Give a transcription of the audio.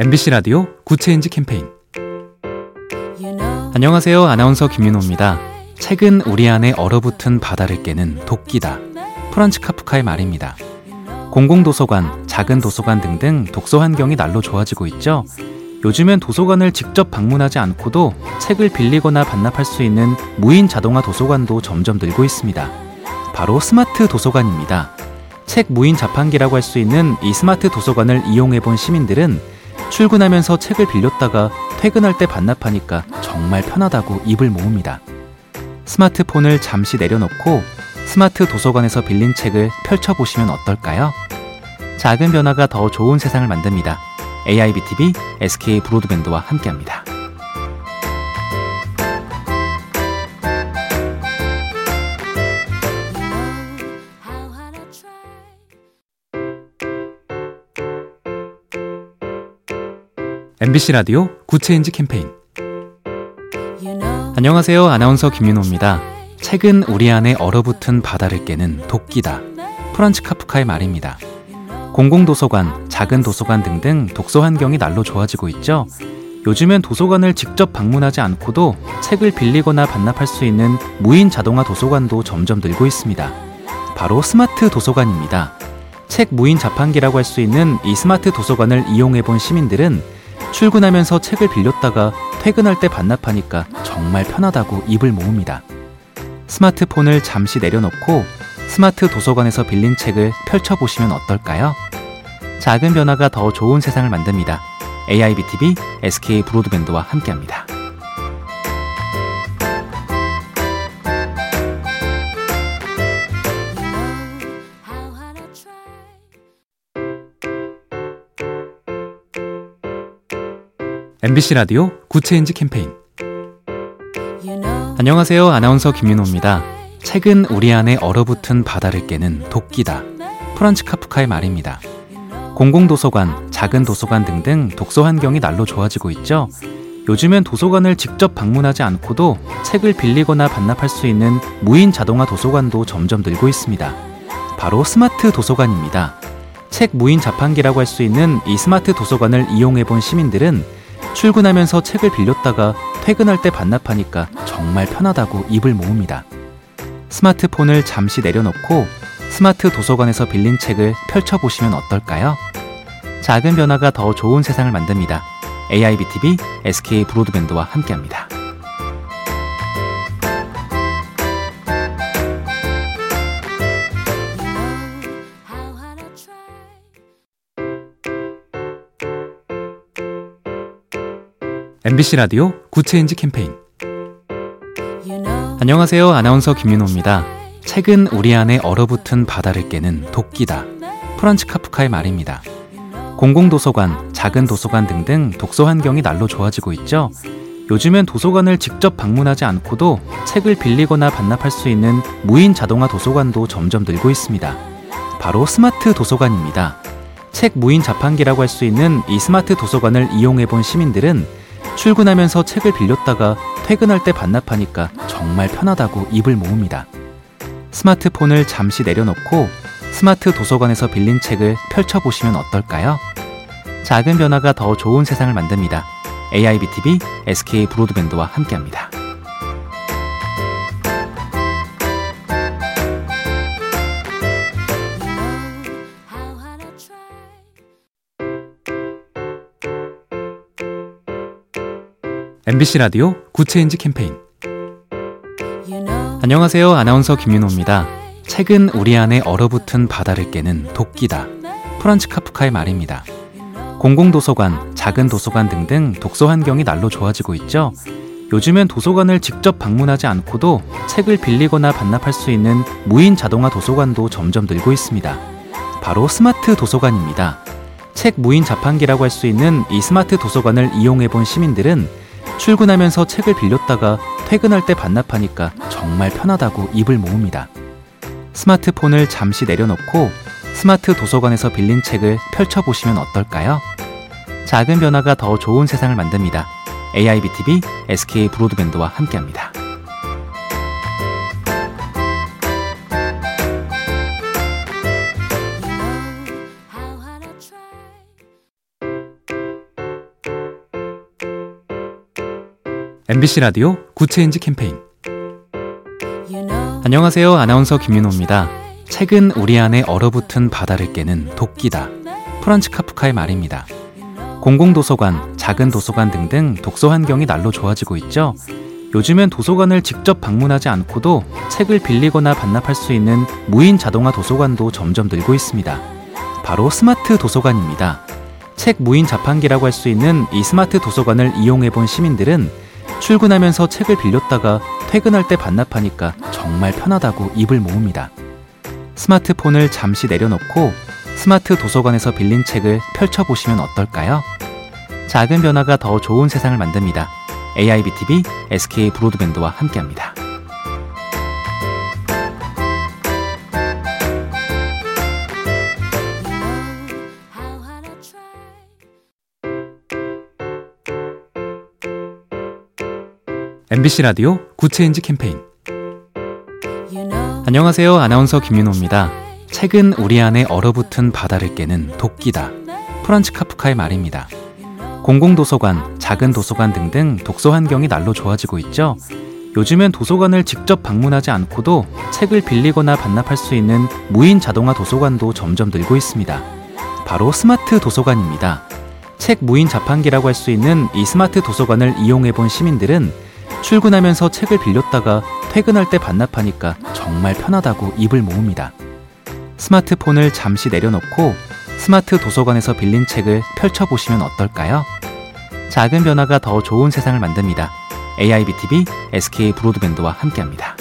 MBC 라디오 Good Change 캠페인 안녕하세요. 아나운서 김윤호입니다. 책은 우리 안에 얼어붙은 바다를 깨는 도끼다. 프란츠 카프카의 말입니다. 공공도서관, 작은 도서관 등등 독서 환경이 날로 좋아지고 있죠. 요즘엔 도서관을 직접 방문하지 않고도 책을 빌리거나 반납할 수 있는 무인 자동화 도서관도 점점 늘고 있습니다. 바로 스마트 도서관입니다. 책 무인 자판기라고 할 수 있는 이 스마트 도서관을 이용해 본 시민들은 출근하면서 책을 빌렸다가 퇴근할 때 반납하니까 정말 편하다고 입을 모읍니다. 스마트폰을 잠시 내려놓고 스마트 도서관에서 빌린 책을 펼쳐보시면 어떨까요? 작은 변화가 더 좋은 세상을 만듭니다. AIBTV SK 브로드밴드와 함께합니다. MBC 라디오 Good Change 캠페인 안녕하세요. 아나운서 김윤호입니다. 책은 우리 안에 얼어붙은 바다를 깨는 도끼다. 프란츠 카프카의 말입니다. 공공도서관, 작은 도서관 등등 독서 환경이 날로 좋아지고 있죠. 요즘엔 도서관을 직접 방문하지 않고도 책을 빌리거나 반납할 수 있는 무인 자동화 도서관도 점점 늘고 있습니다. 바로 스마트 도서관입니다. 책 무인 자판기라고 할 수 있는 이 스마트 도서관을 이용해 본 시민들은 출근하면서 책을 빌렸다가 퇴근할 때 반납하니까 정말 편하다고 입을 모읍니다. 스마트폰을 잠시 내려놓고 스마트 도서관에서 빌린 책을 펼쳐보시면 어떨까요? 작은 변화가 더 좋은 세상을 만듭니다. AIBTV SK 브로드밴드와 함께합니다. MBC 라디오 Good Change 캠페인 안녕하세요. 아나운서 김민호입니다. 책은 우리 안에 얼어붙은 바다를 깨는 도끼다. 프란츠 카프카의 말입니다. 공공도서관, 작은 도서관 등등 독서 환경이 날로 좋아지고 있죠. 요즘엔 도서관을 직접 방문하지 않고도 책을 빌리거나 반납할 수 있는 무인 자동화 도서관도 점점 늘고 있습니다. 바로 스마트 도서관입니다. 책 무인 자판기라고 할 수 있는 이 스마트 도서관을 이용해 본 시민들은 출근하면서 책을 빌렸다가 퇴근할 때 반납하니까 정말 편하다고 입을 모읍니다. 스마트폰을 잠시 내려놓고 스마트 도서관에서 빌린 책을 펼쳐보시면 어떨까요? 작은 변화가 더 좋은 세상을 만듭니다. AIBTV SK 브로드밴드와 함께합니다. MBC 라디오 Good Change 캠페인 안녕하세요. 아나운서 김윤호입니다. 책은 우리 안에 얼어붙은 바다를 깨는 도끼다. 프란츠 카프카의 말입니다. 공공도서관, 작은 도서관 등등 독서 환경이 날로 좋아지고 있죠. 요즘엔 도서관을 직접 방문하지 않고도 책을 빌리거나 반납할 수 있는 무인 자동화 도서관도 점점 늘고 있습니다. 바로 스마트 도서관입니다. 책 무인 자판기라고 할 수 있는 이 스마트 도서관을 이용해 본 시민들은 출근하면서 책을 빌렸다가 퇴근할 때 반납하니까 정말 편하다고 입을 모읍니다. 스마트폰을 잠시 내려놓고 스마트 도서관에서 빌린 책을 펼쳐보시면 어떨까요? 작은 변화가 더 좋은 세상을 만듭니다. AIBTV SK 브로드밴드와 함께합니다. MBC 라디오 Good Change 캠페인 안녕하세요. 아나운서 김윤호입니다. 책은 우리 안에 얼어붙은 바다를 깨는 도끼다. 프란츠 카프카의 말입니다. 공공도서관, 작은 도서관 등등 독서 환경이 날로 좋아지고 있죠. 요즘엔 도서관을 직접 방문하지 않고도 책을 빌리거나 반납할 수 있는 무인 자동화 도서관도 점점 늘고 있습니다. 바로 스마트 도서관입니다. 책 무인 자판기라고 할 수 있는 이 스마트 도서관을 이용해 본 시민들은 출근하면서 책을 빌렸다가 퇴근할 때 반납하니까 정말 편하다고 입을 모읍니다. 스마트폰을 잠시 내려놓고 스마트 도서관에서 빌린 책을 펼쳐보시면 어떨까요? 작은 변화가 더 좋은 세상을 만듭니다. AIBTV SK 브로드밴드와 함께합니다. MBC 라디오 Good Change 캠페인 안녕하세요. 아나운서 김윤호입니다. 책은 우리 안에 얼어붙은 바다를 깨는 도끼다. 프란츠 카프카의 말입니다. 공공도서관, 작은 도서관 등등 독서 환경이 날로 좋아지고 있죠. 요즘엔 도서관을 직접 방문하지 않고도 책을 빌리거나 반납할 수 있는 무인 자동화 도서관도 점점 늘고 있습니다. 바로 스마트 도서관입니다. 책 무인 자판기라고 할 수 있는 이 스마트 도서관을 이용해 본 시민들은 출근하면서 책을 빌렸다가 퇴근할 때 반납하니까 정말 편하다고 입을 모읍니다. 스마트폰을 잠시 내려놓고 스마트 도서관에서 빌린 책을 펼쳐보시면 어떨까요? 작은 변화가 더 좋은 세상을 만듭니다. AIBTV, SK 브로드밴드와 함께합니다. MBC 라디오 Good Change 캠페인 안녕하세요. 아나운서 김윤호입니다. 책은 우리 안에 얼어붙은 바다를 깨는 도끼다. 프란츠 카프카의 말입니다. 공공도서관, 작은 도서관 등등 독서 환경이 날로 좋아지고 있죠. 요즘엔 도서관을 직접 방문하지 않고도 책을 빌리거나 반납할 수 있는 무인 자동화 도서관도 점점 늘고 있습니다. 바로 스마트 도서관입니다. 책 무인 자판기라고 할 수 있는 이 스마트 도서관을 이용해 본 시민들은 출근하면서 책을 빌렸다가 퇴근할 때 반납하니까 정말 편하다고 입을 모읍니다. 스마트폰을 잠시 내려놓고 스마트 도서관에서 빌린 책을 펼쳐보시면 어떨까요? 작은 변화가 더 좋은 세상을 만듭니다. AIBTV, SK 브로드밴드와 함께합니다.